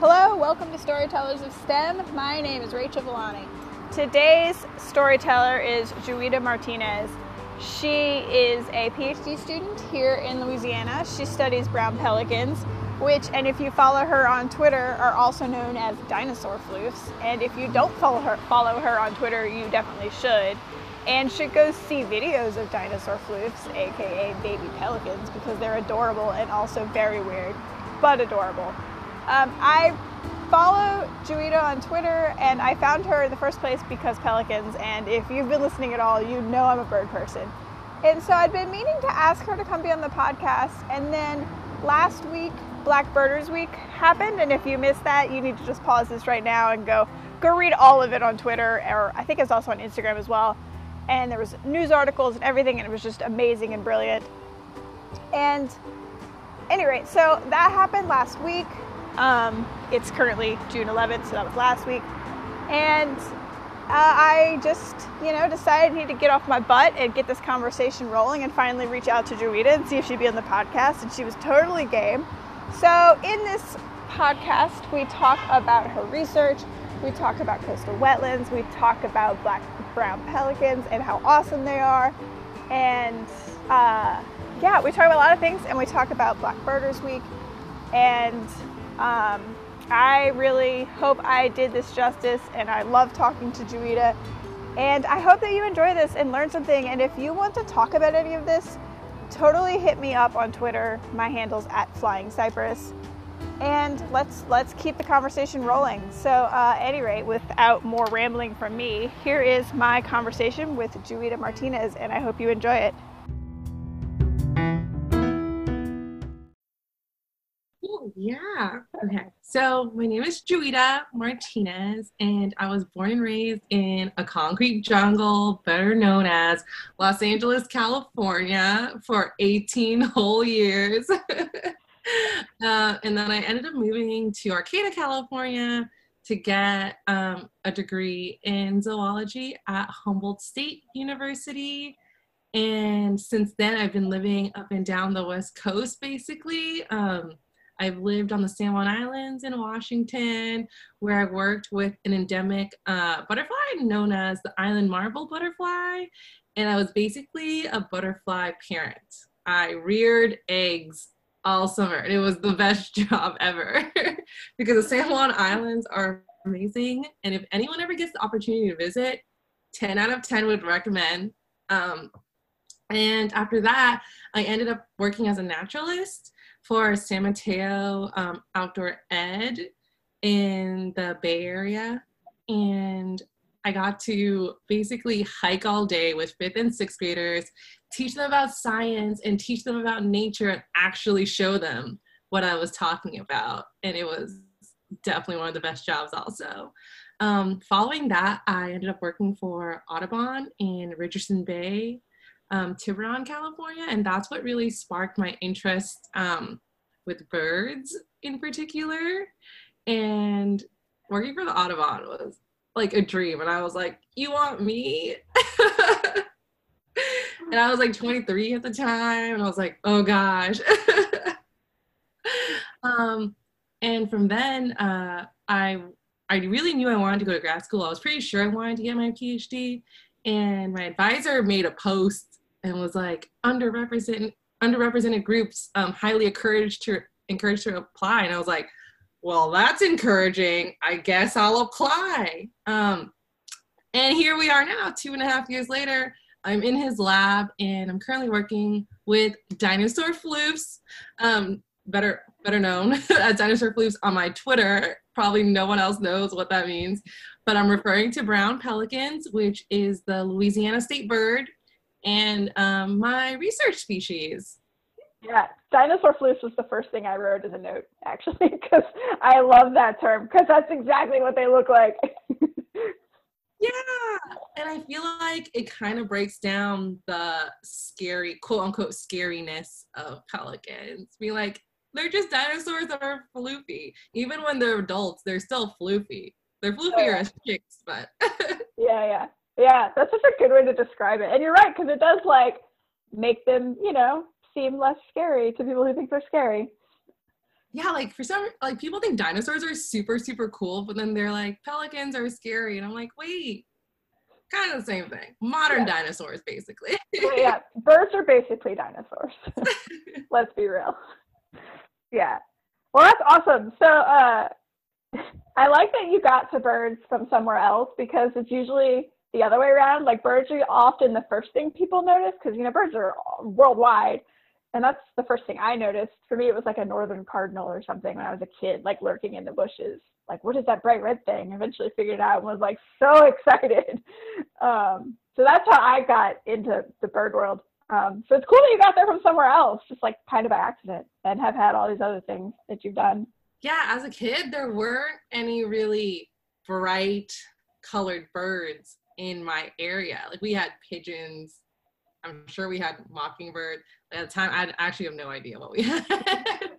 Hello, welcome to Storytellers of STEM. My name is Rachel Villani. Today's storyteller is Juita Martinez. She is a PhD student here in Louisiana. She studies brown pelicans, which, and if you follow her on Twitter, are also known as dinosaur floofs. And if you don't follow her, follow her on Twitter, you definitely should. And should go see videos of dinosaur floofs, aka baby pelicans, because they're adorable and also very weird, but adorable. Um, I follow Juita on Twitter, and I found her in the first place because pelicans. And if you've been listening at all, you know I'm a bird person. And so I'd been meaning to ask her to come be on the podcast. And then last week, Black Birders Week happened. And if you missed that, you need to just pause this right now and go go read all of it on Twitter, or I think it's also on Instagram as well. And there was news articles and everything, and it was just amazing and brilliant. And anyway, so that happened last week. Um, it's currently June 11th, so that was last week. And uh, I just, you know, decided I need to get off my butt and get this conversation rolling and finally reach out to Juita and see if she'd be on the podcast. And she was totally game. So in this podcast, we talk about her research. We talk about coastal wetlands. We talk about black brown pelicans and how awesome they are. And uh, yeah, we talk about a lot of things. And we talk about Black Birders Week. And um, I really hope I did this justice, and I love talking to Juita. And I hope that you enjoy this and learn something. And if you want to talk about any of this, totally hit me up on Twitter. My handle's at Flying Cypress. And let's let's keep the conversation rolling. So, uh, at any rate, without more rambling from me, here is my conversation with Juita Martinez, and I hope you enjoy it. Yeah. Okay. So my name is Juita Martinez, and I was born and raised in a concrete jungle, better known as Los Angeles, California, for 18 whole years. uh, and then I ended up moving to Arcata, California to get um, a degree in zoology at Humboldt State University. And since then, I've been living up and down the West Coast basically. Um, I've lived on the San Juan Islands in Washington, where I worked with an endemic uh, butterfly known as the island marble butterfly. And I was basically a butterfly parent. I reared eggs all summer, and it was the best job ever because the San Juan Islands are amazing. And if anyone ever gets the opportunity to visit, 10 out of 10 would recommend. Um, and after that, I ended up working as a naturalist for San Mateo um, Outdoor Ed in the Bay Area. And I got to basically hike all day with fifth and sixth graders, teach them about science and teach them about nature and actually show them what I was talking about. And it was definitely one of the best jobs, also. Um, following that, I ended up working for Audubon in Richardson Bay um, Tiburon, California, and that's what really sparked my interest um, with birds in particular. And working for the Audubon was like a dream, and I was like, "You want me?" and I was like 23 at the time, and I was like, "Oh gosh." um, and from then, uh, I I really knew I wanted to go to grad school. I was pretty sure I wanted to get my PhD, and my advisor made a post and was like underrepresented underrepresented groups um, highly encouraged to encouraged to apply. And i was like well that's encouraging. I guess i'll apply. Um, and here we are now two and a half years later. I'm in his lab and i'm currently working with dinosaur floofs um, better better known as dinosaur floofs on my twitter. Probably no one else knows what that means. But i'm referring to brown pelicans which is the louisiana state bird and um, my research species. Yeah, dinosaur floofs was the first thing I wrote as a note, actually, because I love that term, because that's exactly what they look like. yeah, and I feel like it kind of breaks down the scary, quote unquote, scariness of pelicans. Be like, they're just dinosaurs that are floofy. Even when they're adults, they're still floofy. They're floofier oh, yeah. as chicks, but. yeah, yeah. Yeah, that's such a good way to describe it. And you're right, because it does like make them, you know, seem less scary to people who think they're scary. yeah, like for some, like people think dinosaurs are super, super cool, but then they're like, pelicans are scary. And I'm like, wait, kind of the same thing. Modern yeah. dinosaurs, basically. yeah, birds are basically dinosaurs. Let's be real. Yeah. Well, that's awesome. So, uh, I like that you got to birds from somewhere else because it's usually the other way around. Like birds are often the first thing people notice because you know birds are worldwide, and that's the first thing I noticed. For me, it was like a northern cardinal or something when I was a kid, like lurking in the bushes. Like, what is that bright red thing? Eventually figured it out and was like so excited. Um, so that's how I got into the bird world. Um, so it's cool that you got there from somewhere else, just like kind of by accident, and have had all these other things that you've done. Yeah, as a kid, there weren't any really bright colored birds in my area. Like we had pigeons. I'm sure we had mockingbird. At the time, I actually have no idea what we had.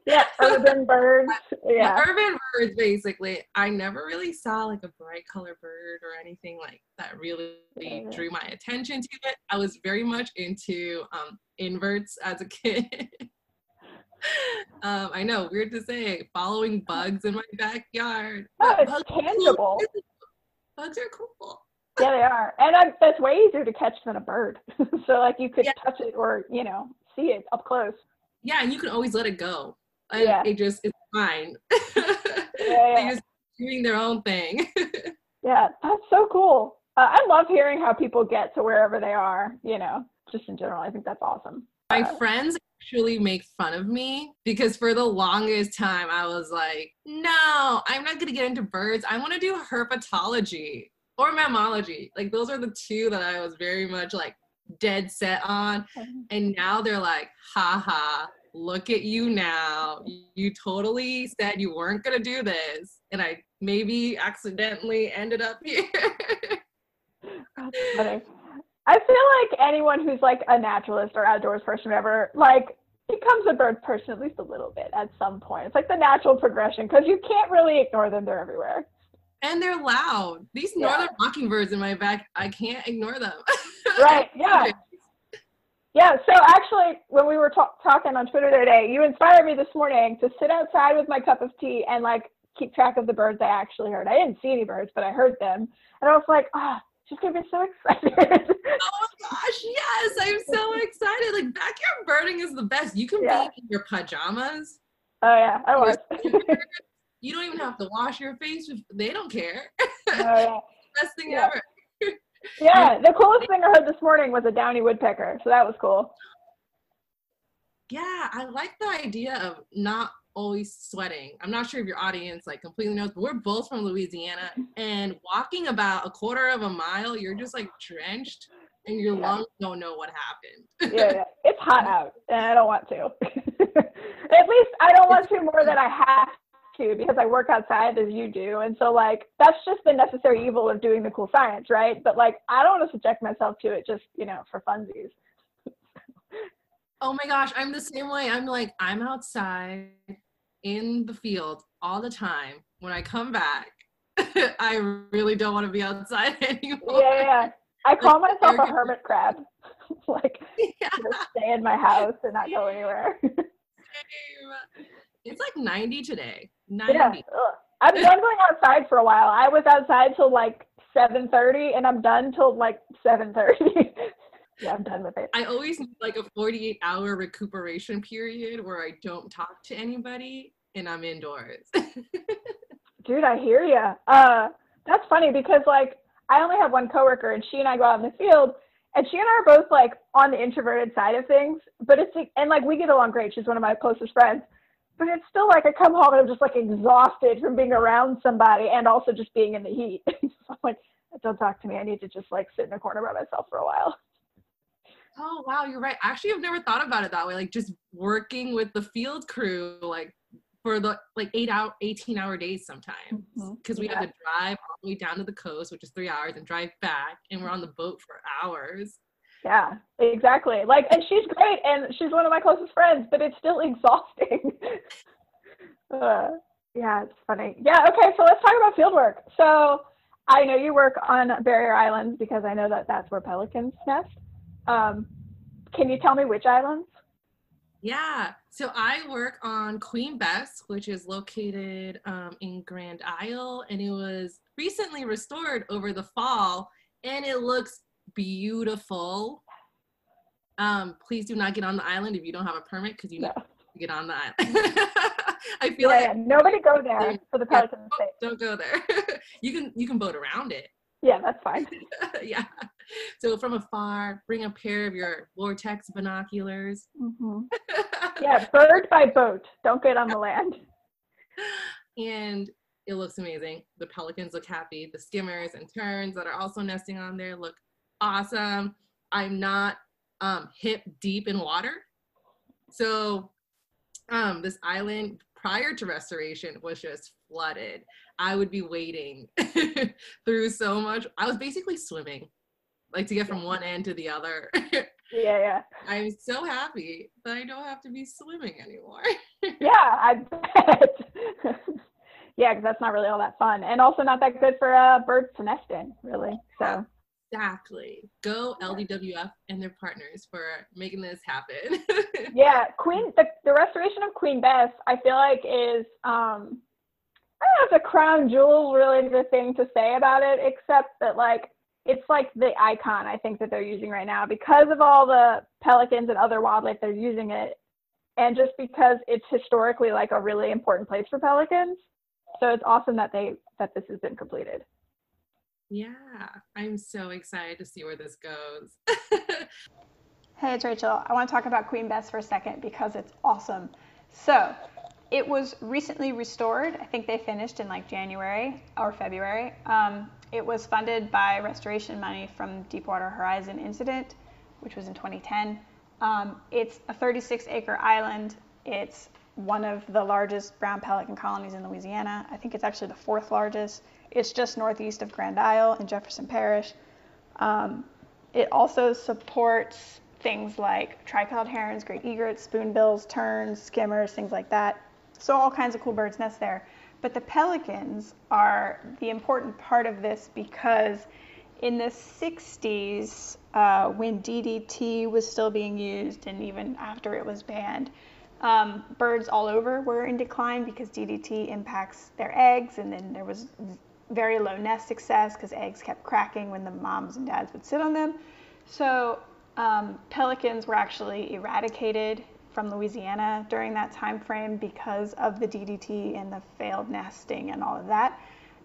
yeah, urban birds. Yeah, urban birds. Basically, I never really saw like a bright color bird or anything like that. Really yeah. drew my attention to it. I was very much into um, inverts as a kid. um, I know, weird to say, following bugs in my backyard. Oh, it's bugs tangible. Cool. Bugs are cool yeah, they are, and I, that's way easier to catch than a bird. so like you could yeah. touch it or you know see it up close. Yeah, and you can always let it go. And yeah, it just it's fine. yeah, yeah. They're just doing their own thing. yeah, that's so cool. Uh, I love hearing how people get to wherever they are. You know, just in general, I think that's awesome. My uh, friends actually make fun of me because for the longest time I was like, no, I'm not gonna get into birds. I want to do herpetology or mammalogy. Like those are the two that I was very much like dead set on. And now they're like, ha ha, look at you now. You totally said you weren't gonna do this. And I maybe accidentally ended up here. I feel like anyone who's like a naturalist or outdoors person, whatever, like becomes a bird person at least a little bit at some point. It's like the natural progression because you can't really ignore them; they're everywhere and they're loud. These yeah. northern mockingbirds in my back, I can't ignore them. right. Yeah. Yeah. So actually, when we were talk- talking on Twitter the other day, you inspired me this morning to sit outside with my cup of tea and like keep track of the birds I actually heard. I didn't see any birds, but I heard them, and I was like, ah. Oh, she's gonna be so excited. oh my gosh, yes, I'm so excited. Like backyard birding is the best. You can yeah. be in your pajamas. Oh yeah, I was. You don't even have to wash your face. They don't care. Oh, yeah. Best thing yeah. ever. yeah, the coolest thing I heard this morning was a downy woodpecker, so that was cool. Yeah, I like the idea of not always sweating. I'm not sure if your audience like completely knows, but we're both from Louisiana, and walking about a quarter of a mile, you're just like drenched, and your yeah. lungs don't know what happened. yeah, yeah, it's hot out, and I don't want to. At least I don't want to more than I have to because I work outside as you do. And so like that's just the necessary evil of doing the cool science, right? But like I don't want to subject myself to it just, you know, for funsies. oh my gosh, I'm the same way. I'm like, I'm outside in the field all the time. When I come back, I really don't want to be outside anymore. Yeah, yeah. I call like, myself a hermit crab. like yeah. just stay in my house and not go anywhere. It's like 90 today. 90. Yeah. I've been going outside for a while. I was outside till like 7:30 and I'm done till like 7:30. yeah, I'm done with it. I always need like a 48 hour recuperation period where I don't talk to anybody and I'm indoors. Dude, I hear you. Uh, that's funny because like I only have one coworker and she and I go out in the field and she and I are both like on the introverted side of things, but it's and like we get along great. She's one of my closest friends but it's still like I come home and I'm just like exhausted from being around somebody and also just being in the heat. so I'm like, don't talk to me. I need to just like sit in a corner by myself for a while. Oh wow, you're right. Actually, I've never thought about it that way. Like just working with the field crew, like for the like eight hour, 18 hour days sometimes, because mm-hmm. we yeah. have to drive all the way down to the coast, which is three hours, and drive back, and we're on the boat for hours. Yeah, exactly. Like, and she's great, and she's one of my closest friends, but it's still exhausting. uh, yeah, it's funny. Yeah, okay, so let's talk about fieldwork. So I know you work on barrier islands because I know that that's where pelicans nest. Um, can you tell me which islands? Yeah, so I work on Queen Bess, which is located um, in Grand Isle, and it was recently restored over the fall, and it looks beautiful. Um, please do not get on the island if you don't have a permit because you no. need to get on the island. I feel yeah, like yeah. nobody go there for the Pelican yeah, don't, don't go there. you can you can boat around it. Yeah, that's fine. yeah. So from afar, bring a pair of your vortex binoculars. Mm-hmm. yeah, bird by boat. Don't get on the land. And it looks amazing. The pelicans look happy. The skimmers and terns that are also nesting on there look awesome. I'm not um, hip deep in water. So um, this island prior to restoration was just flooded. I would be wading through so much. I was basically swimming, like to get from one end to the other. yeah, yeah. I'm so happy that I don't have to be swimming anymore. yeah, I bet. yeah, because that's not really all that fun, and also not that good for uh, birds to nest in, really. So. Exactly. Go LDWF and their partners for making this happen. yeah, Queen the, the restoration of Queen Bess, I feel like is um I don't know if the crown jewel really the thing to say about it, except that like it's like the icon I think that they're using right now because of all the pelicans and other wildlife they're using it, and just because it's historically like a really important place for pelicans. So it's awesome that they that this has been completed. Yeah, I'm so excited to see where this goes. hey, it's Rachel. I want to talk about Queen Bess for a second because it's awesome. So, it was recently restored. I think they finished in like January or February. Um, it was funded by restoration money from Deepwater Horizon Incident, which was in 2010. Um, it's a 36 acre island. It's one of the largest brown pelican colonies in Louisiana. I think it's actually the fourth largest. It's just northeast of Grand Isle in Jefferson Parish. Um, it also supports things like tricolored herons, great egrets, spoonbills, terns, skimmers, things like that. So all kinds of cool birds nest there. But the pelicans are the important part of this because in the 60s, uh, when DDT was still being used and even after it was banned, um, birds all over were in decline because DDT impacts their eggs, and then there was very low nest success because eggs kept cracking when the moms and dads would sit on them. So um, pelicans were actually eradicated from Louisiana during that time frame because of the DDT and the failed nesting and all of that.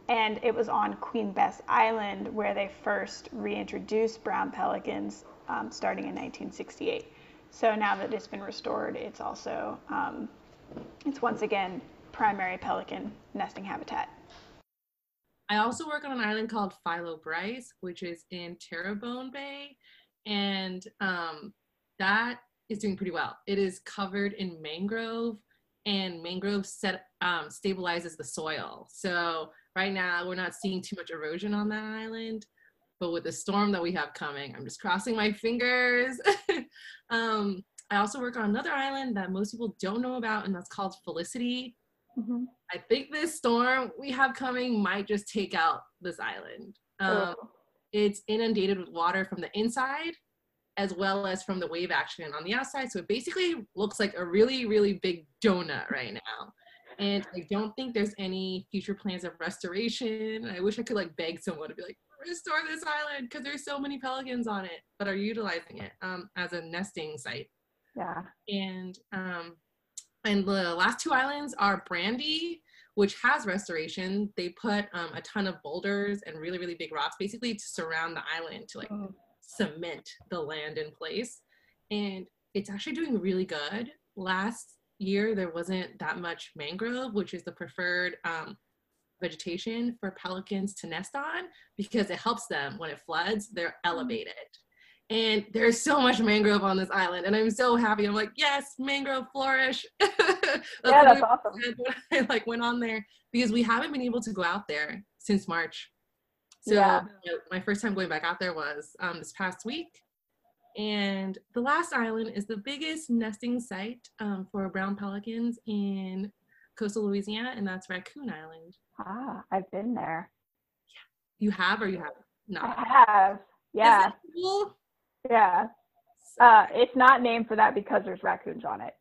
And it was on Queen Bess Island where they first reintroduced brown pelicans um, starting in 1968. So now that it's been restored, it's also um, it's once again primary pelican nesting habitat. I also work on an island called Philo Brice, which is in Terrebonne Bay, and um, that is doing pretty well. It is covered in mangrove, and mangrove set um, stabilizes the soil. So right now we're not seeing too much erosion on that island, but with the storm that we have coming, I'm just crossing my fingers. um, I also work on another island that most people don't know about, and that's called Felicity. Mm-hmm. I think this storm we have coming might just take out this island. Um, oh. It's inundated with water from the inside as well as from the wave action on the outside. So it basically looks like a really, really big donut right now. And I don't think there's any future plans of restoration. I wish I could like beg someone to be like, restore this island because there's so many pelicans on it that are utilizing it um, as a nesting site. Yeah. And um, and the last two islands are Brandy, which has restoration. They put um, a ton of boulders and really, really big rocks basically to surround the island to like oh. cement the land in place. And it's actually doing really good. Last year, there wasn't that much mangrove, which is the preferred um, vegetation for pelicans to nest on because it helps them. When it floods, they're mm. elevated. And there's so much mangrove on this island and i'm so happy. I'm like yes mangrove flourish. That's yeah that's awesome. i like went on there because we haven't been able to go out there since march. So yeah. my first time going back out there was um, this past week. And the last island is the biggest nesting site um, for brown pelicans in coastal louisiana and that's raccoon island ah i've been there yeah you have or you have not i have yeah cool? Yeah. Uh, it's not named for that because there's raccoons on it.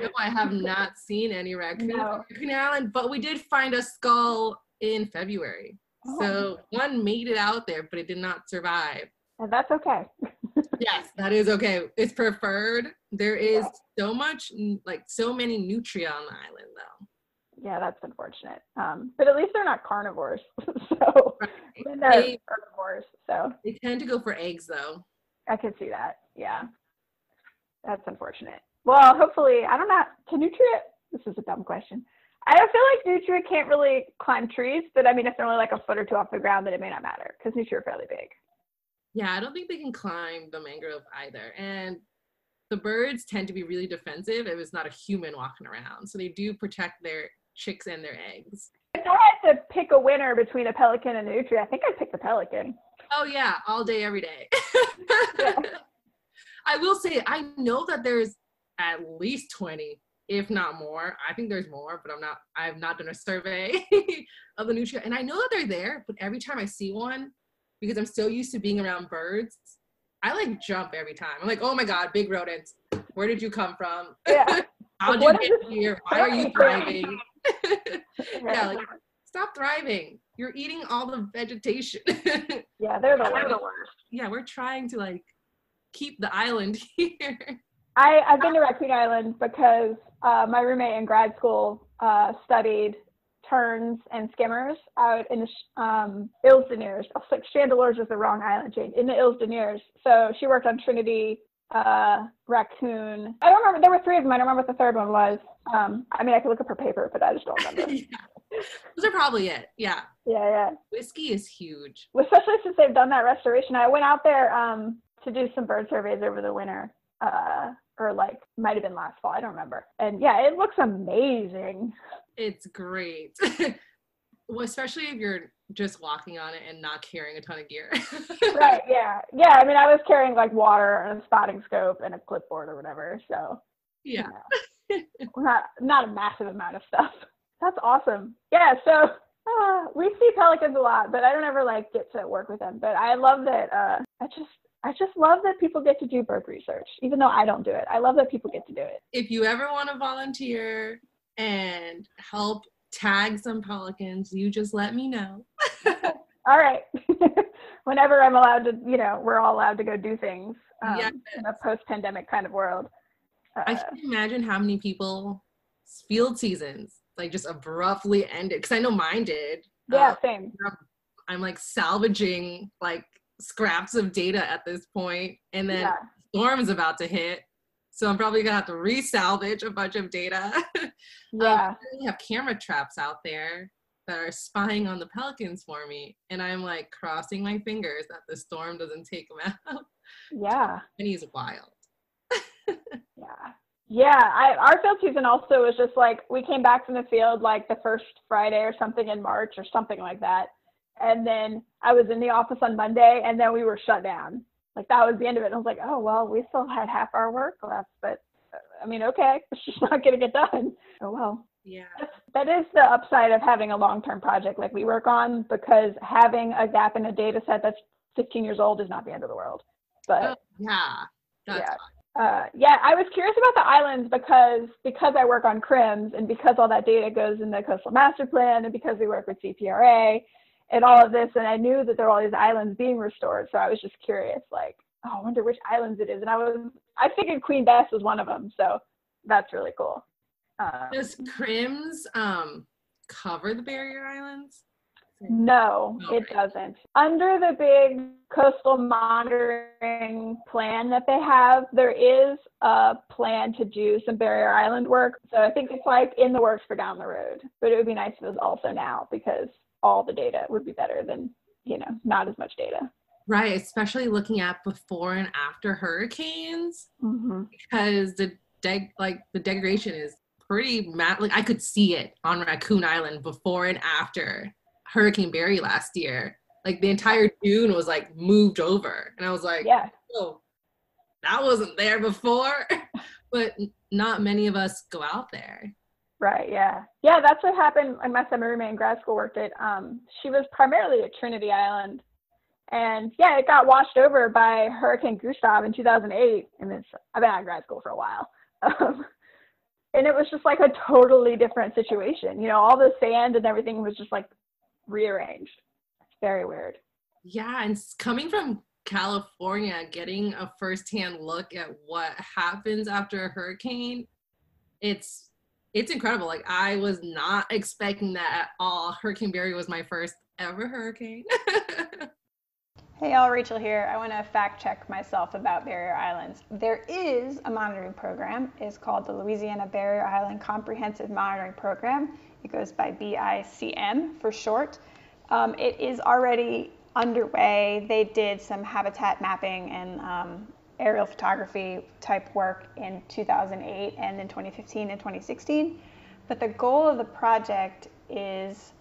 no, I have not seen any raccoons No. on Raccoon Island, but we did find a skull in February. Oh. So one made it out there, but it did not survive. and that's okay. Yes, that is okay. It's preferred. There is so much, like so many nutria on the island, though. Yeah, that's unfortunate. Um, but at least they're not carnivores. so and they're They, herbivores. So they tend to go for eggs, though. I could see that. Yeah. That's unfortunate. Well, hopefully, I don't know. Can Nutria? This is a dumb question. I don't feel like Nutria can't really climb trees, but I mean, if they're only like a foot or two off the ground, then it may not matter because Nutria are fairly big. Yeah, I don't think they can climb the mangrove either. And the birds tend to be really defensive if it's not a human walking around. So they do protect their chicks and their eggs. If I had to pick a winner between a pelican and a nutria, I think I'd pick the pelican. Oh yeah, all day, every day. Yeah. I will say I know that there's at least 20, if not more. I think there's more, but I'm not I've not done a survey of the nutria. And I know that they're there, but every time I see one, because I'm so used to being around birds, I like jump every time. I'm like, oh my god, big rodents. Where did you come from? Yeah. How'd Like, you get here? Why are you thriving? thriving? yeah, like stop thriving. You're eating all the vegetation. yeah, they're the worst. yeah, we're trying to like keep the island here. I, I've been to Raccoon Island because uh, my roommate in grad school uh, studied terns and skimmers out in the um, Isles Dernieres. Oh, like Chandeleurs was the wrong island chain in the Isles Dernieres. So she worked on Trinity, uh, Raccoon. I don't remember. There were three of them. I don't remember what the third one was. Um, I mean, I could look up her paper, but I just don't remember. yeah. Those are probably it. Yeah. yeah, yeah. Whiskey is huge. Especially since they've done that restoration. I went out there um, to do some bird surveys over the winter, uh, or like might have been last fall. I don't remember. And yeah, it looks amazing. It's great. well, especially if you're just walking on it and not carrying a ton of gear. right. Yeah. Yeah. I mean, I was carrying like water and a spotting scope and a clipboard or whatever. So Yeah. not not a massive amount of stuff. That's awesome. Yeah. So uh, we see pelicans a lot, but I don't ever like get to work with them. But I love that. Uh, I just I just love that people get to do bird research, even though I don't do it. I love that people get to do it. If you ever want to volunteer and help tag some pelicans, you just let me know. All right. Whenever I'm allowed to, you know, we're all allowed to go do things um, Yes. in a post-pandemic kind of world. I Uh, can't imagine how many people field seasons like just abruptly ended because I know mine did. yeah, Uh, same. I'm like salvaging like scraps of data at this point, and then Yeah. storm is about to hit. So I'm probably gonna have to resalvage a bunch of data. Um, yeah. we have camera traps out there that are spying on the pelicans for me, and I'm like crossing my fingers that the storm doesn't take them out. Yeah. and he's wild. Yeah. Yeah. I, our field season also was just like we came back from the field like the first Friday or something in March or something like that. And then I was in the office on Monday and then we were shut down. Like that was the end of it. And I was like, oh, well, we still had half our work left, but uh, I mean, okay, it's just not going to get done. Oh, well. Yeah. That is the upside of having a long-term project like we work on because having a gap in a data set that's 15 years old is not the end of the world. But Oh, yeah. That's Yeah. uh, yeah, I was curious about the islands because because I work on CRIMS and because all that data goes in the coastal master plan and because we work with CPRA and all of this and I knew that there were all these islands being restored, so I was just curious, like, oh, I wonder which islands it is, and I was I figured Queen Bess was one of them, so that's really cool. Uh, Does Crims um cover the barrier islands? No, it doesn't. Under the big coastal monitoring plan that they have, there is a plan to do some barrier island work. So I think it's like in the works for down the road. But it would be nice if it was also now because all the data would be better than, you know, not as much data. Right, especially looking at before and after hurricanes, Mm-hmm. because the deg like the degradation is pretty mad. Like I could see it on Raccoon Island before and after Hurricane Barry last year. Like the entire dune was like moved over, and I was like, Yeah. "Oh, that wasn't there before." but not many of us go out there. Right. Yeah. Yeah. That's what happened. My my roommate in grad school worked at. Um, she was primarily at Trinity Island, And yeah, it got washed over by Hurricane Gustav in 2008. And it's, I've been out of grad school for a while. Um, and it was just like a totally different situation. You know, all the sand and everything was just like rearranged. It's very weird. Yeah, and coming from California, getting a firsthand look at what happens after a hurricane, it's it's incredible. Like I was not expecting that at all. Hurricane Barry was my first ever hurricane. hey all, Rachel here. I want to fact check myself about barrier islands. There is a monitoring program. It's called the Louisiana Barrier Island Comprehensive Monitoring Program. It goes by BICM for short. Um, it is already underway. They did some habitat mapping and um, aerial photography type work in 2008 and in 2015 and 2016. But the goal of the project is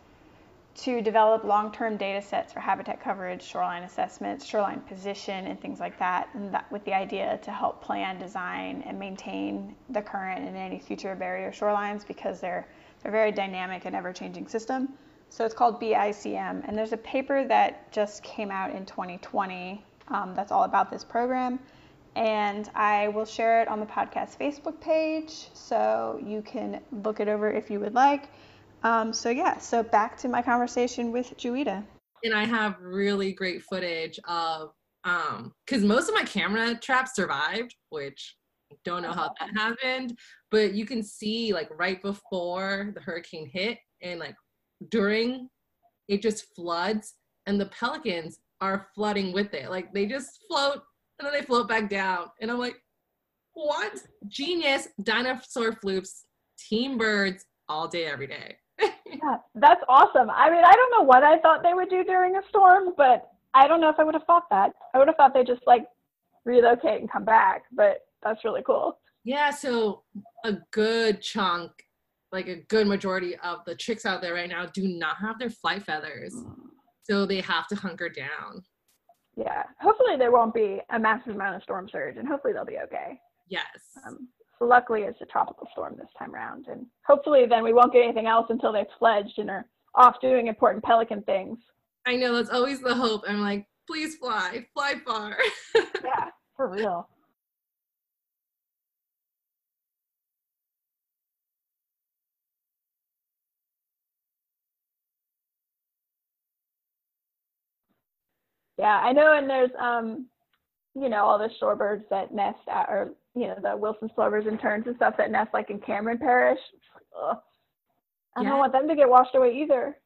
to develop long-term data sets for habitat coverage, shoreline assessments, shoreline position, and things like that, and that with the idea to help plan, design, and maintain the current and any future barrier shorelines because they're they're very dynamic and ever-changing system. So it's called BICM, and there's a paper that just came out in 2020 um, that's all about this program. And I will share it on the podcast Facebook page, so you can look it over if you would like. Um, so yeah, so back to my conversation with Juita. And I have really great footage of um because most of my camera traps survived, which don't know how that happened, but you can see like right before the hurricane hit and like during it just floods and the pelicans are flooding with it. Like they just float and then they float back down. And I'm like, what? Genius dinosaur floofs, team birds all day, every day. yeah, that's awesome. I mean, I don't know what I thought they would do during a storm, but I don't know if I would have thought that. I would have thought they'd just like relocate and come back, but that's really cool. Yeah, so a good chunk like a good majority of the chicks out there right now do not have their flight feathers. Mm. So they have to hunker down. Yeah. Hopefully there won't be a massive amount of storm surge and hopefully they'll be okay. Yes. Um, so luckily it's a tropical storm this time around and hopefully then we won't get anything else until they've fledged and are off doing important pelican things. I know that's always the hope. I'm like, please fly, fly far. yeah, for real. Yeah, I know, and there's um, you know, all the shorebirds that nest at, or you know, the Wilson plovers and terns and stuff that nest like in Cameron Parish. Ugh. I yeah. don't want them to get washed away either.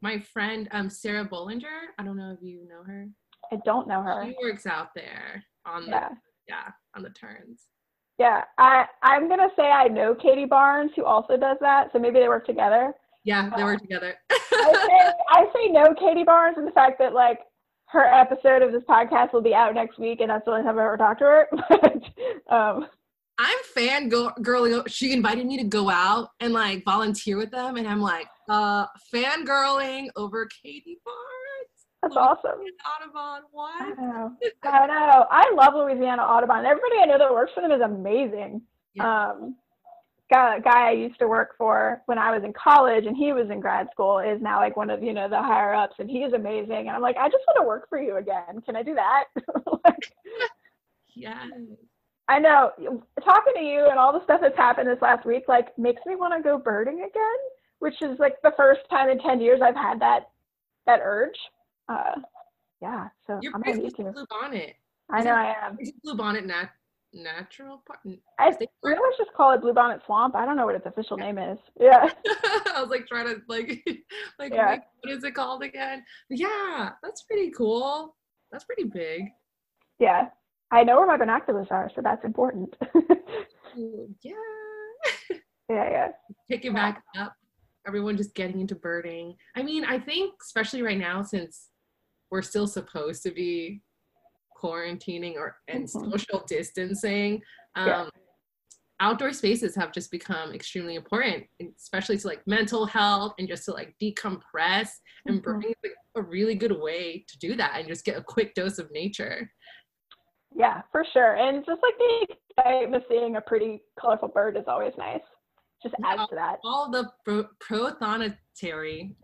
My friend, um, Sarah Bollinger. I don't know if you know her. I don't know her. She works out there on the yeah, yeah on the terns. Yeah, I I'm gonna say I know Katie Barnes who also does that, so maybe they work together. Yeah, they uh, work together. I say I say no Katie Barnes and the fact that like her episode of this podcast will be out next week, and that's the only time I've ever talked to her. but, um, I'm fan girling. She invited me to go out and like volunteer with them, and I'm like, uh, fangirling over Katie Barnes. That's awesome. Audubon, what? I know. I know. I love Louisiana Audubon. Everybody I know that works for them is amazing. Yeah. Um, guy, guy I used to work for when I was in college and he was in grad school is now like one of, you know, the higher ups and he is amazing. And I'm like, I just want to work for you again. Can I do that? like, yeah. I know talking to you and all the stuff that's happened this last week, like makes me want to go birding again, which is like the first time in 10 years I've had that, that urge. Uh, yeah. So You're I'm going to need to. Blue bonnet. I know I am. Blue bonnet nat- natural park? I think we always just call it Bluebonnet Swamp. I don't know what its official name is. Yeah. I was like trying to like like yeah. what is it called again? Yeah, that's pretty cool. That's pretty big. Yeah. I know where my binoculars are, so that's important. yeah. yeah, yeah. Pick it back up. Everyone just getting into birding. I mean, I think especially right now since we're still supposed to be quarantining or and mm-hmm. social distancing um, yeah. outdoor spaces have just become extremely important especially to like mental health and just to like decompress and mm-hmm. bring like, a really good way to do that and just get a quick dose of nature yeah for sure and just like the excitement of seeing a pretty colorful bird is always nice just adds to that all the pro- prothonotary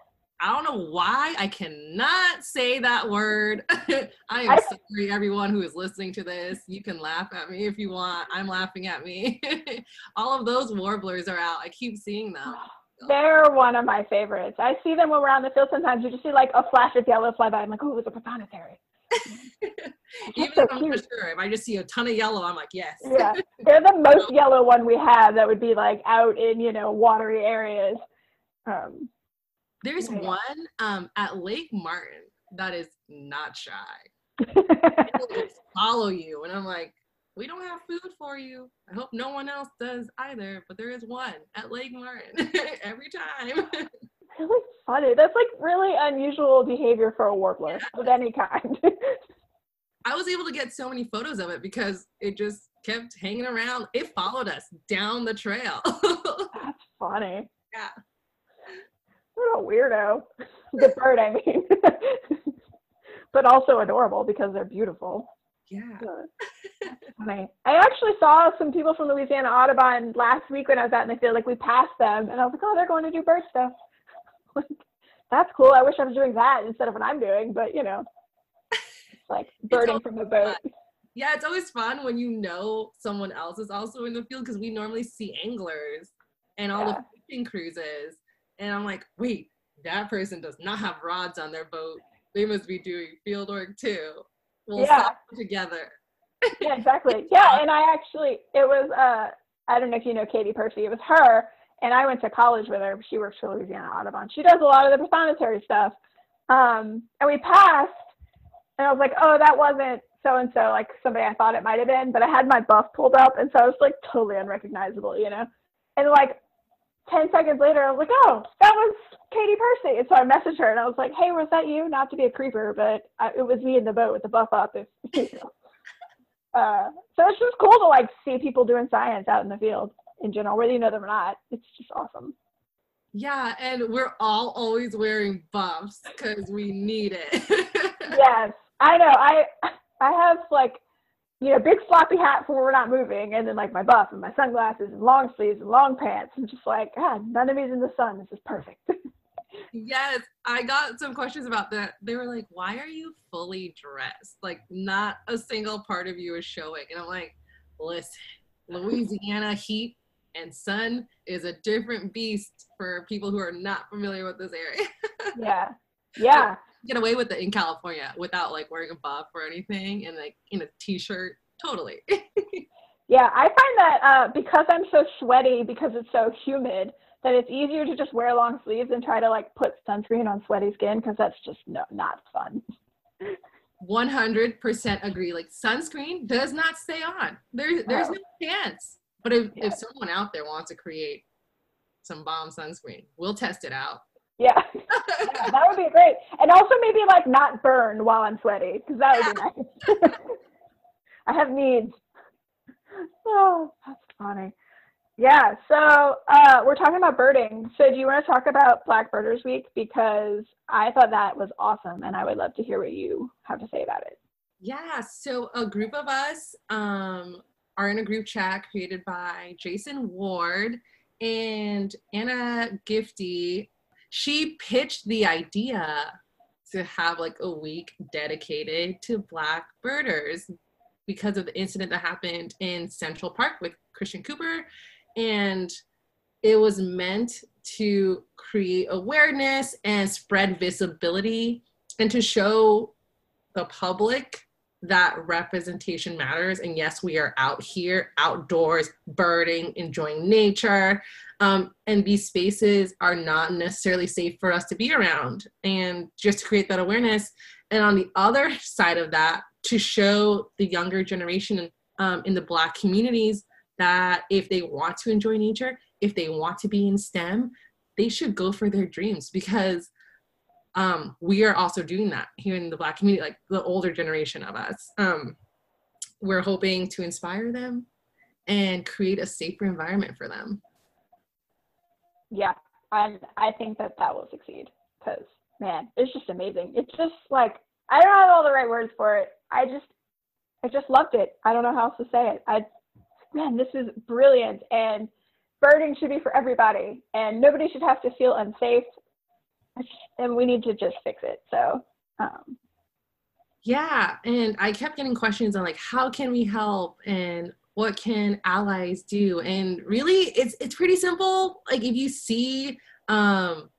I don't know why I cannot say that word. I am sorry, everyone who is listening to this. You can laugh at me if you want. I'm laughing at me. All of those warblers are out. I keep seeing them. They're one of my favorites. I see them when we're on the field sometimes. You just see like a flash of yellow fly by. I'm like, oh, it was a prothonotary. Even so if I'm cute. not sure, if I just see a ton of yellow, I'm like, yes. yeah, they're the most yellow one we have. That would be like out in you know watery areas. Um, There's yeah. one um, at Lake Martin that is not shy. follow you, and I'm like, we don't have food for you. I hope no one else does either, but there is one at Lake Martin every time. really funny. That's like really unusual behavior for a warbler yeah. of any kind. I was able to get so many photos of it because it just kept hanging around. It followed us down the trail. That's funny. Yeah. What a weirdo. The bird, I mean. but also adorable because they're beautiful. Yeah. funny. I actually saw some people from Louisiana Audubon last week when I was out in the field. Like we passed them, and I was like, "Oh, they're going to do bird stuff." like, that's cool. I wish I was doing that instead of what I'm doing, but you know, like birding from the boat. Fun. Yeah, it's always fun when you know someone else is also in the field because we normally see anglers and all yeah. the fishing cruises. And I'm like, wait, that person does not have rods on their boat. They must be doing field work too. We'll yeah. together. yeah, exactly. Yeah, and I actually, it was, uh, I don't know if you know Katie Percy. It was her and I went to college with her. She works for Louisiana Audubon. She does a lot of the prothonotary stuff. Um, and we passed, and I was like, oh, that wasn't so and so, like somebody I thought it might have been. But I had my buff pulled up, and so I was like totally unrecognizable, you know. And like 10 seconds later, I was like, oh, that was Katie Percy. And so I messaged her, and I was like, hey, was that you? Not to be a creeper, but I, it was me in the boat with the buff up. If, you know. uh, so it's just cool to like see people doing science out in the field in general, whether you know them or not. It's just awesome. Yeah, and we're all always wearing buffs because we need it. yes, I know. I I have like you know big floppy hat for when we're not moving, and then like my buff and my sunglasses and long sleeves and long pants, and just like God, none of me's in the sun. This is perfect. yes, I got some questions about that. They were like, "Why are you fully dressed? Like not a single part of you is showing." And I'm like, "Listen, Louisiana heat and sun is a different beast for people who are not familiar with this area. yeah. Yeah. Get away with it in California without like wearing a buff or anything and like in a t-shirt. Totally. yeah, I find that uh, because I'm so sweaty because it's so humid that it's easier to just wear long sleeves and try to like put sunscreen on sweaty skin because that's just no, not fun. 100% agree. Like sunscreen does not stay on. There, there's oh. no chance. But if, yeah. if someone out there wants to create some bomb sunscreen, we'll test it out. Yeah. yeah. that would be great. And also maybe like not burn while I'm sweaty, because that would be nice. I have needs. Oh, that's funny. Yeah, so uh, we're talking about birding. So do you want to talk about Black Birders Week? Because I thought that was awesome, and I would love to hear what you have to say about it. Yeah, so a group of us um, are in a group chat created by Jason Ward and Anna Gifty. She pitched the idea to have like a week dedicated to Black birders because of the incident that happened in Central Park with Christian Cooper. And it was meant to create awareness and spread visibility and to show the public that representation matters. And yes, we are out here, outdoors, birding, enjoying nature. Um, and these spaces are not necessarily safe for us to be around. And just to create that awareness. And on the other side of that, to show the younger generation um, in the Black communities that if they want to enjoy nature, if they want to be in STEM, they should go for their dreams because um, we are also doing that here in the Black community, like the older generation of us. Um, we're hoping to inspire them and create a safer environment for them. Yeah, and I think that that will succeed because man, it's just amazing. It's just like I don't have all the right words for it. I just, I just loved it. I don't know how else to say it. I, man, this is brilliant, and birding should be for everybody, and nobody should have to feel unsafe and we need to just fix it. So, um, yeah, and I kept getting questions on like how can we help and what can allies do? And really, it's it's pretty simple. Like if you see um,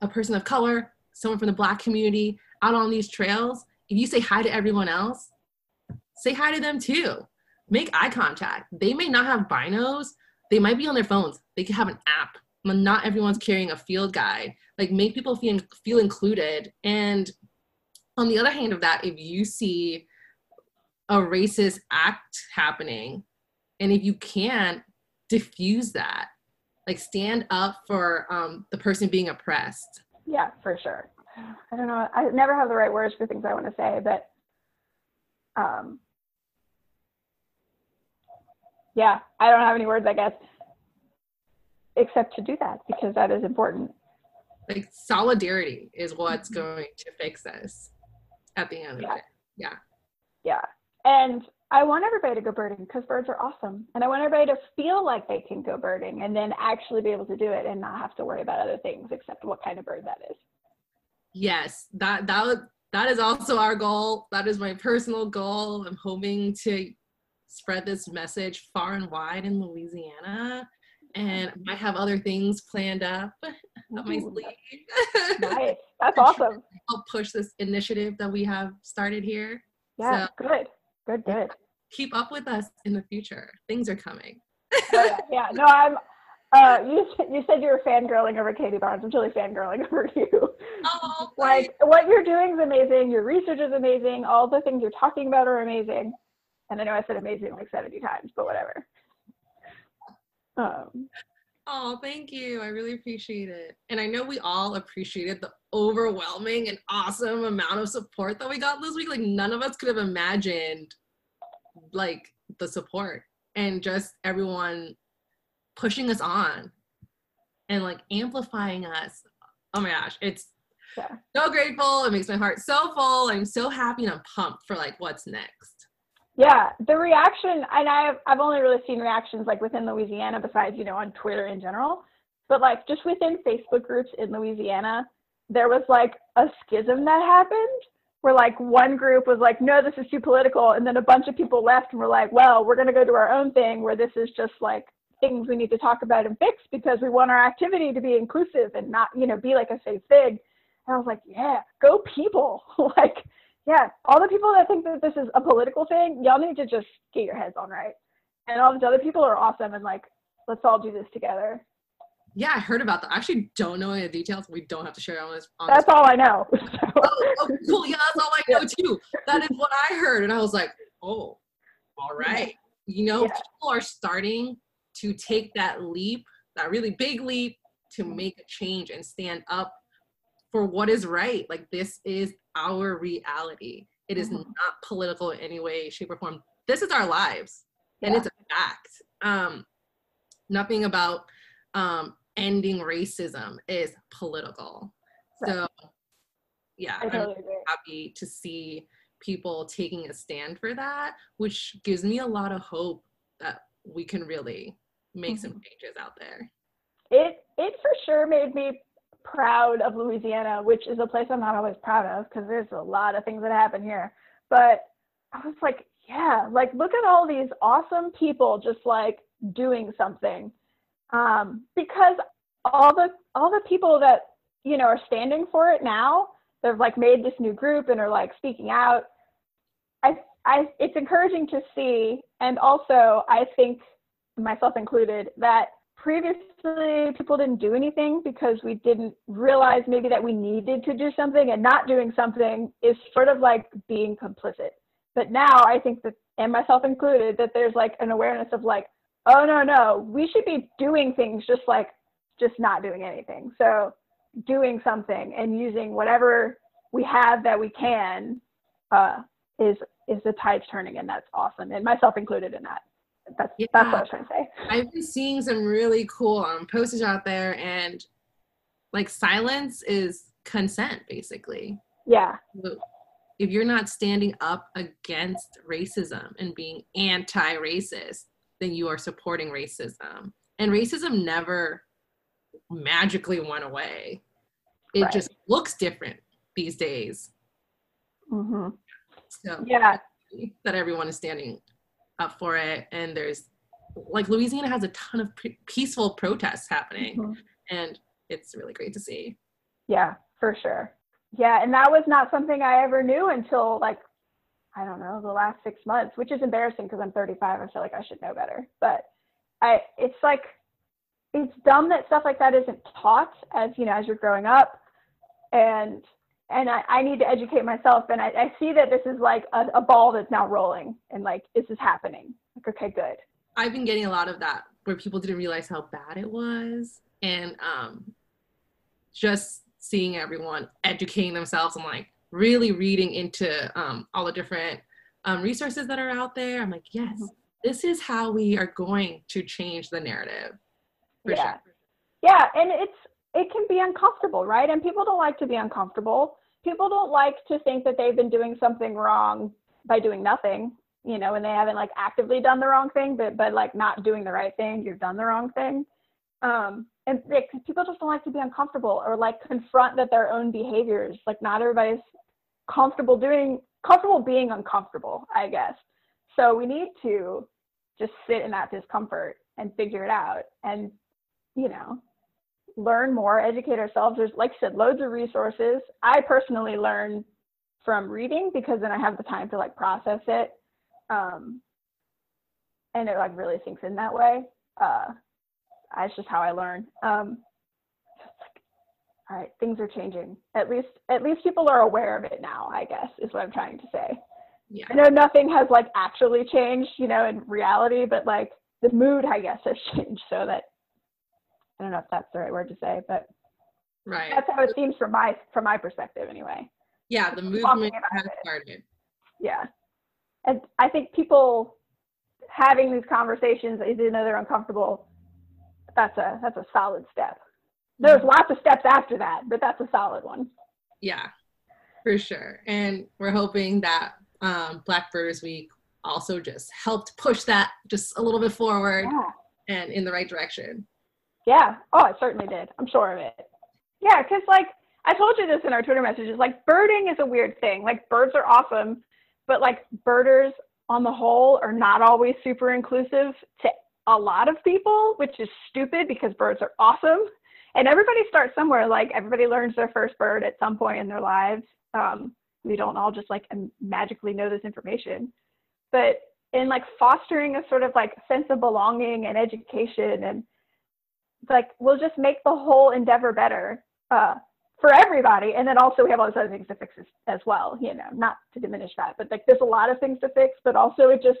a person of color, someone from the Black community out on these trails, if you say hi to everyone else, say hi to them too. Make eye contact. They may not have binos. They might be on their phones. They could have an app. But not everyone's carrying a field guide. Like make people feel feel included. And on the other hand of that, if you see a racist act happening, and if you can't diffuse that, like stand up for um, the person being oppressed. Yeah, for sure. I don't know. I never have the right words for things I want to say, but um, yeah, I don't have any words, I guess, except to do that because that is important. Like solidarity is what's mm-hmm. going to fix this at the end yeah. of it. Yeah. Yeah. And I want everybody to go birding because birds are awesome. And I want everybody to feel like they can go birding and then actually be able to do it and not have to worry about other things except what kind of bird that is. Yes, that that that is also our goal. That is my personal goal. I'm hoping to spread this message far and wide in Louisiana. And I have other things planned up up my sleeve. nice. That's awesome. Help push this initiative that we have started here. Yeah, so, good. Good, good. Keep up with us in the future. Things are coming. oh, yeah, yeah, no, I'm uh, you you said you were fangirling over Katie Barnes. I'm totally fangirling over you. Oh, like what you're doing is amazing. Your research is amazing. All the things you're talking about are amazing. And I know I said amazing like 70 times, but whatever. Um, oh, thank you. I really appreciate it. And I know we all appreciated the overwhelming and awesome amount of support that we got this week. Like none of us could have imagined like the support and just everyone pushing us on and like amplifying us. Oh my gosh, it's yeah. so grateful. It makes my heart so full. I'm so happy and I'm pumped for like what's next. Yeah, the reaction, and I've I've only really seen reactions like within Louisiana, besides you know on Twitter in general, but like just within Facebook groups in Louisiana, there was like a schism that happened where like one group was like, no, this is too political, and then a bunch of people left and were like, well, we're gonna go do our own thing where this is just like things we need to talk about and fix because we want our activity to be inclusive and not, you know, be like a safe thing. And I was like, yeah, go people. like, yeah, all the people that think that this is a political thing, y'all need to just get your heads on right. And all these other people are awesome and like, let's all do this together. Yeah, I heard about that. I actually don't know any of the details. We don't have to share on this. On that's this all I know. oh, oh, cool. Yeah, that's all I know too. That is what I heard. And I was like, oh, all right. You know, yeah. people are starting to take that leap, that really big leap to mm-hmm. make a change and stand up for what is right. Like this is our reality. It is mm-hmm. not political in any way, shape, or form. This is our lives, and it's a fact. Um, nothing about um, ending racism is political. So, yeah, totally I'm happy to see people taking a stand for that, which gives me a lot of hope that we can really make mm-hmm. some changes out there. It it for sure made me proud of Louisiana, which is a place I'm not always proud of because there's a lot of things that happen here. But I was like, yeah, like look at all these awesome people just like doing something. Um, because all the all the people that you know are standing for it now, they've like made this new group and are like speaking out. I I it's encouraging to see, and also I think myself included, that previously people didn't do anything because we didn't realize maybe that we needed to do something and not doing something is sort of like being complicit. But now I think that, and myself included, that there's like an awareness of like, oh no, no, we should be doing things just like just not doing anything. So doing something and using whatever we have that we can uh, is is the tides turning and that's awesome and myself included in that that's yeah. that's what I was trying to say. I've been seeing some really cool um, posters out there, and like silence is consent, basically. Yeah. If you're not standing up against racism and being anti-racist, then you are supporting racism. And racism never magically went away. it Right. just looks different these days. Mm-hmm. So Yeah. that everyone is standing up for it, and there's like Louisiana has a ton of pre- peaceful protests happening, Mhm. and it's really great to see. Yeah, for sure. Yeah, and that was not something I ever knew until like I don't know, the last 6 months, which is embarrassing because I'm 35. I feel like I should know better. But I it's like it's dumb that stuff like that isn't taught as, you know, as you're growing up. And and I, I need to educate myself and I, I see that this is like a, a ball that's now rolling and like this is happening. Like, okay, good. I've been getting a lot of that where people didn't realize how bad it was, and um, just seeing everyone educating themselves and like really reading into um, all the different um, resources that are out there. I'm like, yes, Mhm. this is how we are going to change the narrative. For yeah. sure. Yeah, and it's it can be uncomfortable, right? And people don't like to be uncomfortable. People don't like to think that they've been doing something wrong by doing nothing, you know, and they haven't like actively done the wrong thing, but but like not doing the right thing, you've done the wrong thing. Um, and like, people just don't like to be uncomfortable or like confront that their own behaviors. Like not everybody's comfortable doing comfortable being uncomfortable, I guess. So we need to just sit in that discomfort and figure it out and you know learn more educate ourselves. There's like i said loads of resources. I personally learn from reading because then i have the time to like process it um and it like really sinks in that way. Uh that's just how i learn. Um like, all right things are changing. At least at least people are aware of it now i guess is what i'm trying to say. Yeah. I know nothing has like actually changed, you know, in reality, but like the mood, I guess, has changed so that I don't know if that's the right word to say, but Right. that's how it seems from my from my perspective anyway. Yeah, the movement has it. started. Yeah. And I think people having these conversations, even though they're uncomfortable, that's a that's a solid step. There's lots of steps after that, but that's a solid one. Yeah, for sure. And we're hoping that um, Black Birders Week also just helped push that just a little bit forward Yeah. and in the right direction. Yeah. Oh, I certainly did. I'm sure of it. Yeah, because like I told you this in our Twitter messages, like birding is a weird thing. Like birds are awesome, but like birders on the whole are not always super inclusive to a lot of people, which is stupid because birds are awesome. And everybody starts somewhere. Like everybody learns their first bird at some point in their lives. Um, we don't all just like magically know this information, but in like fostering a sort of like sense of belonging and education and like we'll just make the whole endeavor better uh, for everybody. And then also we have all these other things to fix as, as well, you know, not to diminish that, but like there's a lot of things to fix, but also it just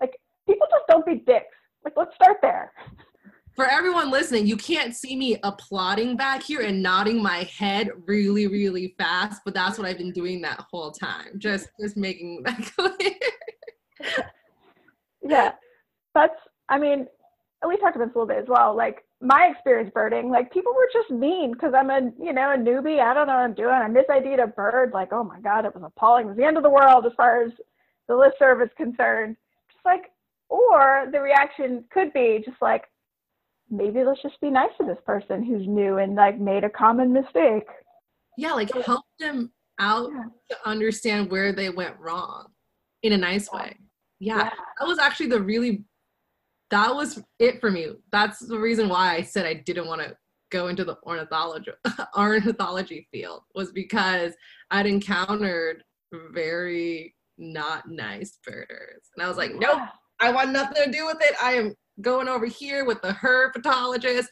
like people just don't be dicks. Like let's start there. For everyone listening, you can't see me applauding back here and nodding my head really, really fast, but that's what I've been doing that whole time. Just just making that clear. Yeah. That's, I mean, we talked about this a little bit as well. Like my experience birding, like people were just mean because I'm a, you know, a newbie. I don't know what I'm doing. I misidentified a bird. Like, oh my God, it was appalling. It was the end of the world as far as the listserv is concerned. Just like, or the reaction could be just like, maybe let's just be nice to this person who's new and like made a common mistake. yeah, like help them out Yeah. to understand where they went wrong in a nice way. Yeah, that was actually the really that was it for me. That's the reason why I said I didn't want to go into the ornithology ornithology field was because I'd encountered very not nice birders. And I was like, nope, I want nothing to do with it. I am going over here with the herpetologist.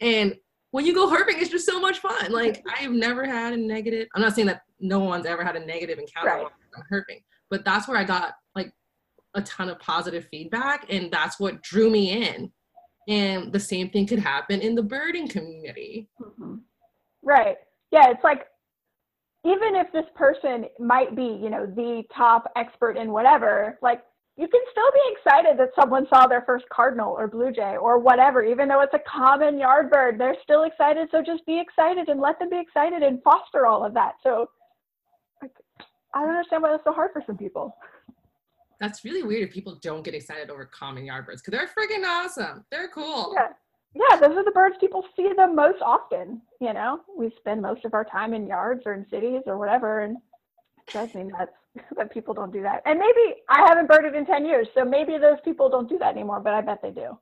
And when you go herping, it's just so much fun. Like I've never had a negative. I'm not saying that no one's ever had a negative encounter Right. herping, but that's where I got like a ton of positive feedback, and that's what drew me in. And the same thing could happen in the birding community. Mhm. Right. Yeah, it's like even if this person might be, you know, the top expert in whatever, like you can still be excited that someone saw their first cardinal or blue jay or whatever, even though it's a common yard bird. They're still excited, so just be excited and let them be excited and foster all of that. So like, I don't understand why that's so hard for some people. That's really weird if people don't get excited over common yard birds because they're freaking awesome. They're cool. Yeah. yeah, those are the birds people see the most often. You know, we spend most of our time in yards or in cities or whatever, and it does mean that that people don't do that. And maybe I haven't birded in ten years, so maybe those people don't do that anymore. But I bet they do.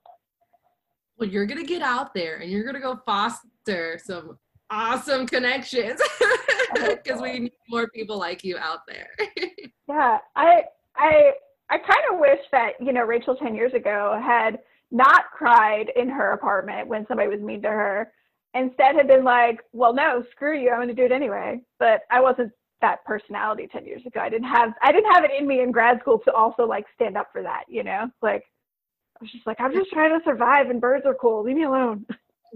Well, you're gonna get out there and you're gonna go foster some awesome connections because we need more people like you out there. yeah, I I I kind of wish that you know Rachel ten years ago had not cried in her apartment when somebody was mean to her. Instead, had been like, "Well, no, screw you. I'm going to do it anyway." But I wasn't that personality 10 years ago. I didn't have I didn't have it in me in grad school to also like stand up for that, you know? Like I was just like, I'm just trying to survive and birds are cool. Leave me alone.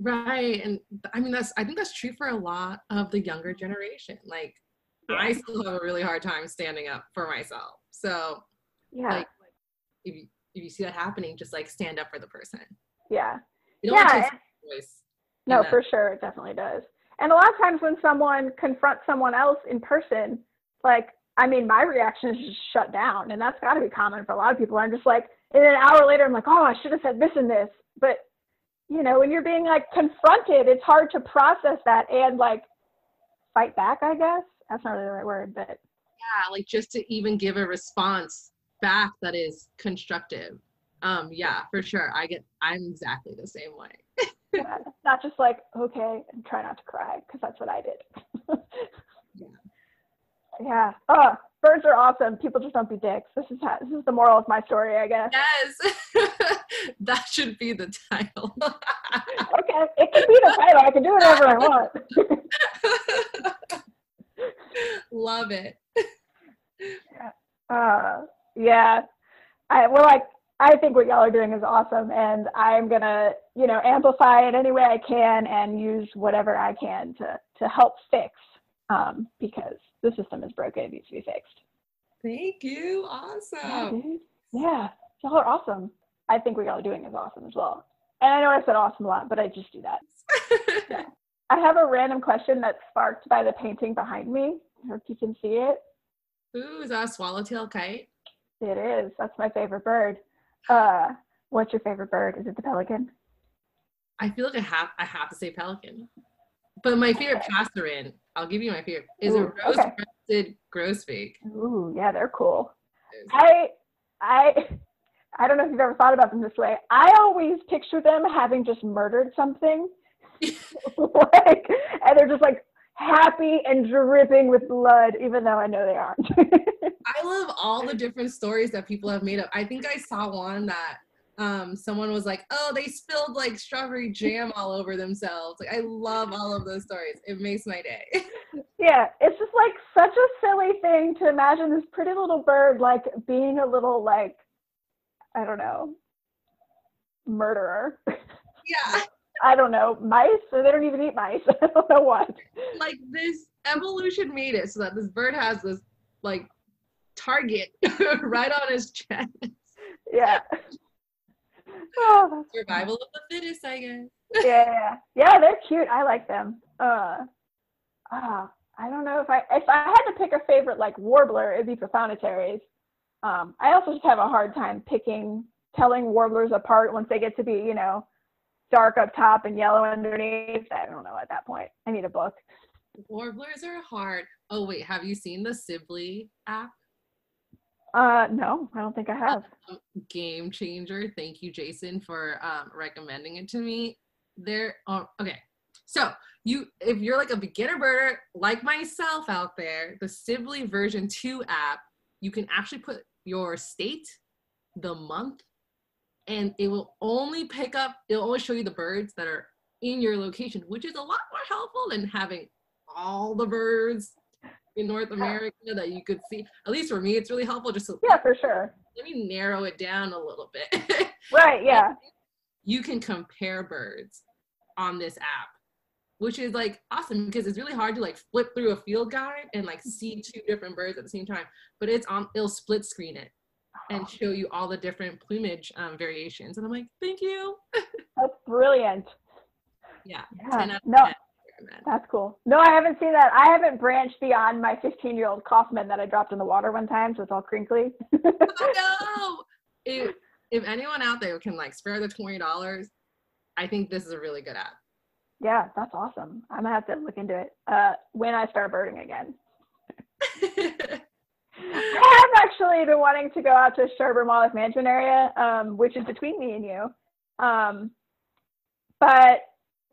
Right. And I mean that's I think that's true for a lot of the younger generation. Like yeah. I still have a really hard time standing up for myself. So yeah. Like if you if you see that happening, just like stand up for the person. Yeah. yeah. no, for sure, it definitely does. And a lot of times when someone confronts someone else in person, like I mean, my reaction is just shut down, and that's got to be common for a lot of people. I'm just like, and an hour later, I'm like, oh, I should have said this and this. But you know, when you're being like confronted, it's hard to process that and like fight back. I guess that's not really the right word, but yeah, like just to even give a response back that is constructive. Um, yeah, for sure. I get. I'm exactly the same way. yeah, not just like okay and try not to cry because that's what I did. yeah. Yeah. Oh, birds are awesome. People just don't be dicks. This is how, this is the moral of my story, I guess. Yes. that should be the title. okay, it can be the title. I can do whatever I want. Love it. Yeah. Uh, yeah. I, we're like, I think what y'all are doing is awesome, and I'm gonna, you know, amplify it any way I can and use whatever I can to to help fix, um, because the system is broken; it needs to be fixed. Thank you. Awesome. Yeah, yeah. y'all are awesome. I think what y'all are doing is awesome as well. And I know I said awesome a lot, but I just do that. yeah. I have a random question that's sparked by the painting behind me. I hope you can see it. Ooh, is that a swallowtail kite? It is. That's my favorite bird. Uh, what's your favorite bird? Is it the pelican? I feel like I have I have to say pelican. But my favorite okay. passerine, I'll give you my favorite, is Ooh, a rose-breasted okay. grosbeak. Ooh, yeah, they're cool. I I I don't know if you've ever thought about them this way. I always picture them having just murdered something. like and they're just like happy and dripping with blood, even though I know they aren't. I love all the different stories that people have made up. I think I saw one that um, someone was like, "Oh, they spilled like strawberry jam all over themselves." Like, I love all of those stories. It makes my day. yeah, it's just like such a silly thing to imagine this pretty little bird like being a little like, I don't know, murderer. Yeah. I don't know, mice, or they don't even eat mice. I don't know what. Like this evolution made it so that this bird has this like target right on his chest. Yeah. Oh, Survival of the fittest, I guess. yeah, yeah, they're cute. I like them. Uh, uh, I don't know if I if I had to pick a favorite like warbler, it'd be prothonotary. Um, I also just have a hard time picking telling warblers apart once they get to be, you know, dark up top and yellow underneath. I don't know at that point. I need a book. Warblers are hard. Oh wait, have you seen the Sibley app? Uh, no, I don't think I have. Um, game changer. Thank you, Jason, for um, recommending it to me. There. Oh, okay. So you, if you're like a beginner birder like myself out there, the Sibley version two app, you can actually put your state, the month, and it will only pick up, it'll only show you the birds that are in your location, which is a lot more helpful than having all the birds in North America that you could see. At least for me, it's really helpful just to Yeah, for sure. Let me narrow it down a little bit. right, yeah. You can compare birds on this app, which is like awesome because it's really hard to like flip through a field guide and like see mm-hmm. two different birds at the same time. But it's on it'll split screen it and show you all the different plumage um, variations. And I'm like, thank you. That's brilliant. Yeah. yeah. No, that's cool. No, I haven't seen that. I haven't branched beyond my 15 year old Kaufman that I dropped in the water one time, so it's all crinkly. oh, no. If, if anyone out there can like spare the $20, I think this is a really good app. Yeah, that's awesome. I'm gonna have to look into it uh, when I start birding again. I have actually been wanting to go out to Sherburne Wildlife Management Area, um, which is between me and you. Um, but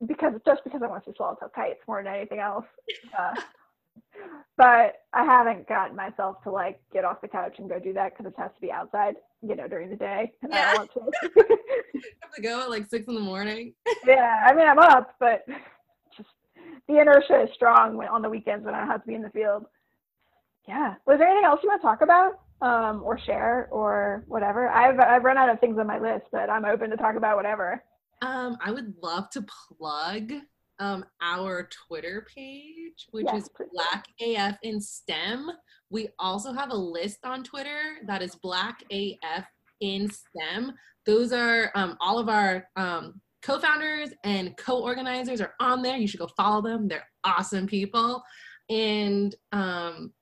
because just because I want to see swallowtail kites more than anything else. Uh, but I haven't gotten myself to like get off the couch and go do that because it has to be outside, you know, during the day. And Yeah. I don't want to. have to go at like six in the morning. yeah, I mean I'm up, but just the inertia is strong when, on the weekends when I don't have to be in the field. Yeah. Was there anything else you want to talk about, um, or share, or whatever? I've I've run out of things on my list, but I'm open to talk about whatever. Um, I would love to plug um, our Twitter page, which Yes, is please. Black AF in STEM. We also have a list on Twitter that is Black AF in STEM. Those are um, all of our um, co-founders and co-organizers are on there. You should go follow them. They're awesome people. And um,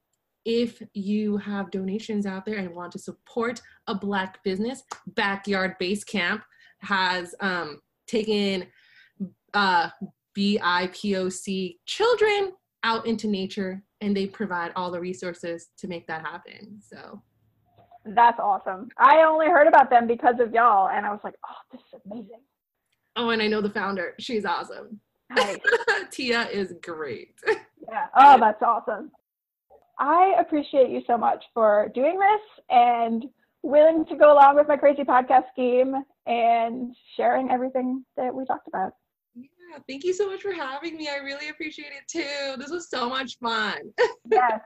if you have donations out there and want to support a Black business, Backyard Base Camp has um, taken uh, BIPOC children out into nature and they provide all the resources to make that happen. So, That's awesome. I only heard about them because of y'all, and I was like, oh, this is amazing. oh, and I know the founder. She's awesome. Nice. Tia is great. Yeah. Oh, that's awesome. I appreciate you so much for doing this and willing to go along with my crazy podcast scheme and sharing everything that we talked about. Yeah, thank you so much for having me. I really appreciate it too. This was so much fun. yes.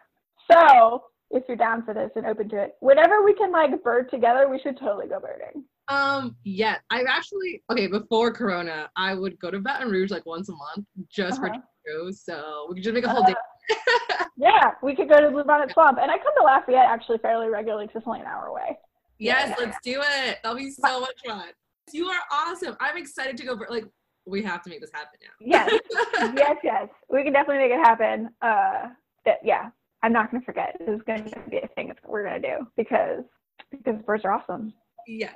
So, if you're down for this and open to it, whenever we can like bird together, we should totally go birding. Um, yeah, I've actually okay, before Corona, I would go to Baton Rouge like once a month just Uh-huh. for shows. So we could just make a whole day. Yeah, we could go to Bluebonnet Swamp, and I come to Lafayette actually fairly regularly because it's only an hour away. Yes, Yeah. let's do it. That'll be so much fun. You are awesome. I'm excited to go. For, like, we have to make this happen now. Yes, yes, yes. We can definitely make it happen. Uh, that, yeah, I'm not going to forget. This is going to be a thing that we're going to do because because birds are awesome. yes.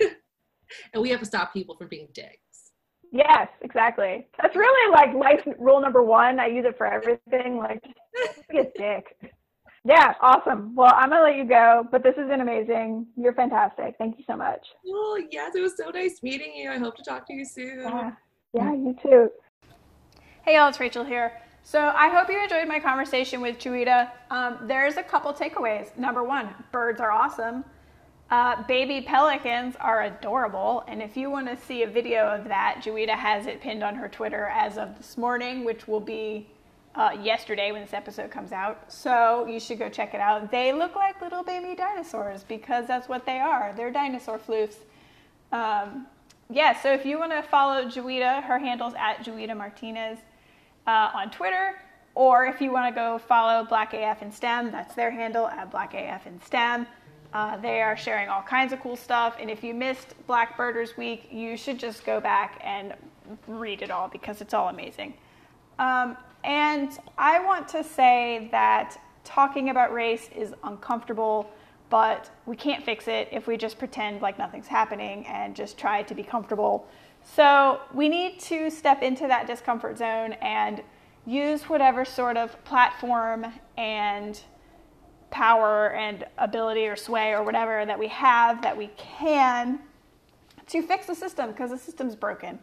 and we have to stop people from being dicks. Yes, exactly. That's really like life rule number one. I use it for everything. Like, just be a dick. Yeah, awesome. Well, I'm gonna let you go, but this has been amazing. You're fantastic. Thank you so much. Oh yes, it was so nice meeting you. I hope to talk to you soon. Yeah, yeah, you too. Hey y'all, it's Rachel here. So I hope you enjoyed my conversation with Juita. Um, there's a couple takeaways. Number one, birds are awesome. Uh, baby pelicans are adorable, and if you want to see a video of that, Juita has it pinned on her Twitter as of this morning, which will be uh, yesterday when this episode comes out. So you should go check it out. They look like little baby dinosaurs because that's what they are. They're dinosaur floofs. Um, yeah, so if you want to follow Juita, her handle's at Juita Martinez uh, on Twitter, or if you want to go follow Black AF in STEM, that's their handle at Black AF in STEM. Uh, they are sharing all kinds of cool stuff, and if you missed Black Birders Week, you should just go back and read it all because it's all amazing. Um, and I want to say that talking about race is uncomfortable, but we can't fix it if we just pretend like nothing's happening and just try to be comfortable. So we need to step into that discomfort zone and use whatever sort of platform and power and ability or sway or whatever that we have that we can to fix the system because the system's broken.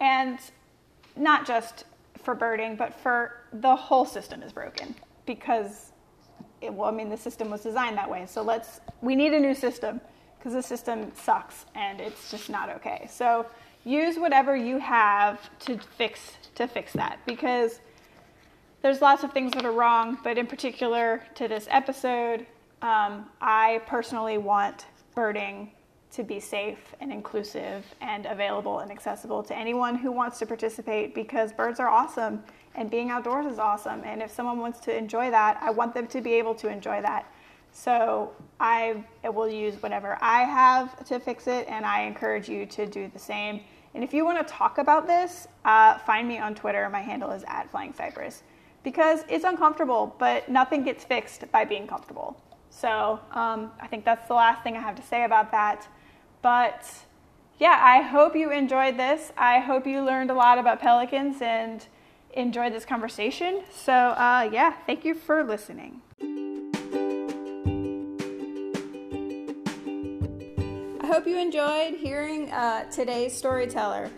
And not just for birding, but for the whole system is broken because, it, well, I mean, the system was designed that way. So let's, we need a new system because the system sucks and it's just not okay. So use whatever you have to fix to fix that because there's lots of things that are wrong, but in particular to this episode, um, I personally want birding to be safe and inclusive and available and accessible to anyone who wants to participate because birds are awesome and being outdoors is awesome. And if someone wants to enjoy that, I want them to be able to enjoy that. So I will use whatever I have to fix it, and I encourage you to do the same. And if you want to talk about this, uh, find me on Twitter. My handle is at Flying Cypress because it's uncomfortable, but nothing gets fixed by being comfortable. So um, I think that's the last thing I have to say about that. But yeah, I hope you enjoyed this. I hope you learned a lot about pelicans and enjoyed this conversation. So, uh, yeah, thank you for listening. I hope you enjoyed hearing uh, today's storyteller.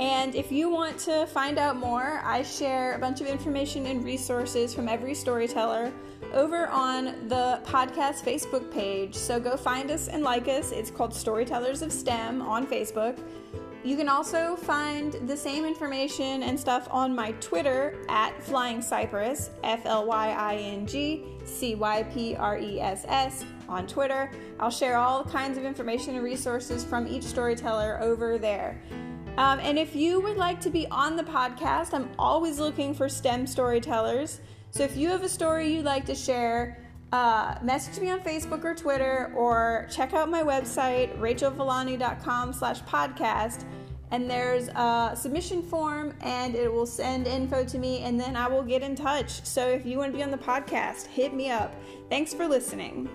And if you want to find out more, I share a bunch of information and resources from every storyteller over on the podcast Facebook page. So go find us and like us. It's called Storytellers of STEM on Facebook. You can also find the same information and stuff on my Twitter at Flying Cypress, F L Y I N G C Y P R E S S on Twitter. I'll share all kinds of information and resources from each storyteller over there. Um, and if you would like to be on the podcast, I'm always looking for STEM storytellers. So if you have a story you'd like to share, uh, message me on Facebook or Twitter, or check out my website, rachelvillani.com slash podcast. And there's a submission form, and it will send info to me, and then I will get in touch. So if you want to be on the podcast, hit me up. Thanks for listening.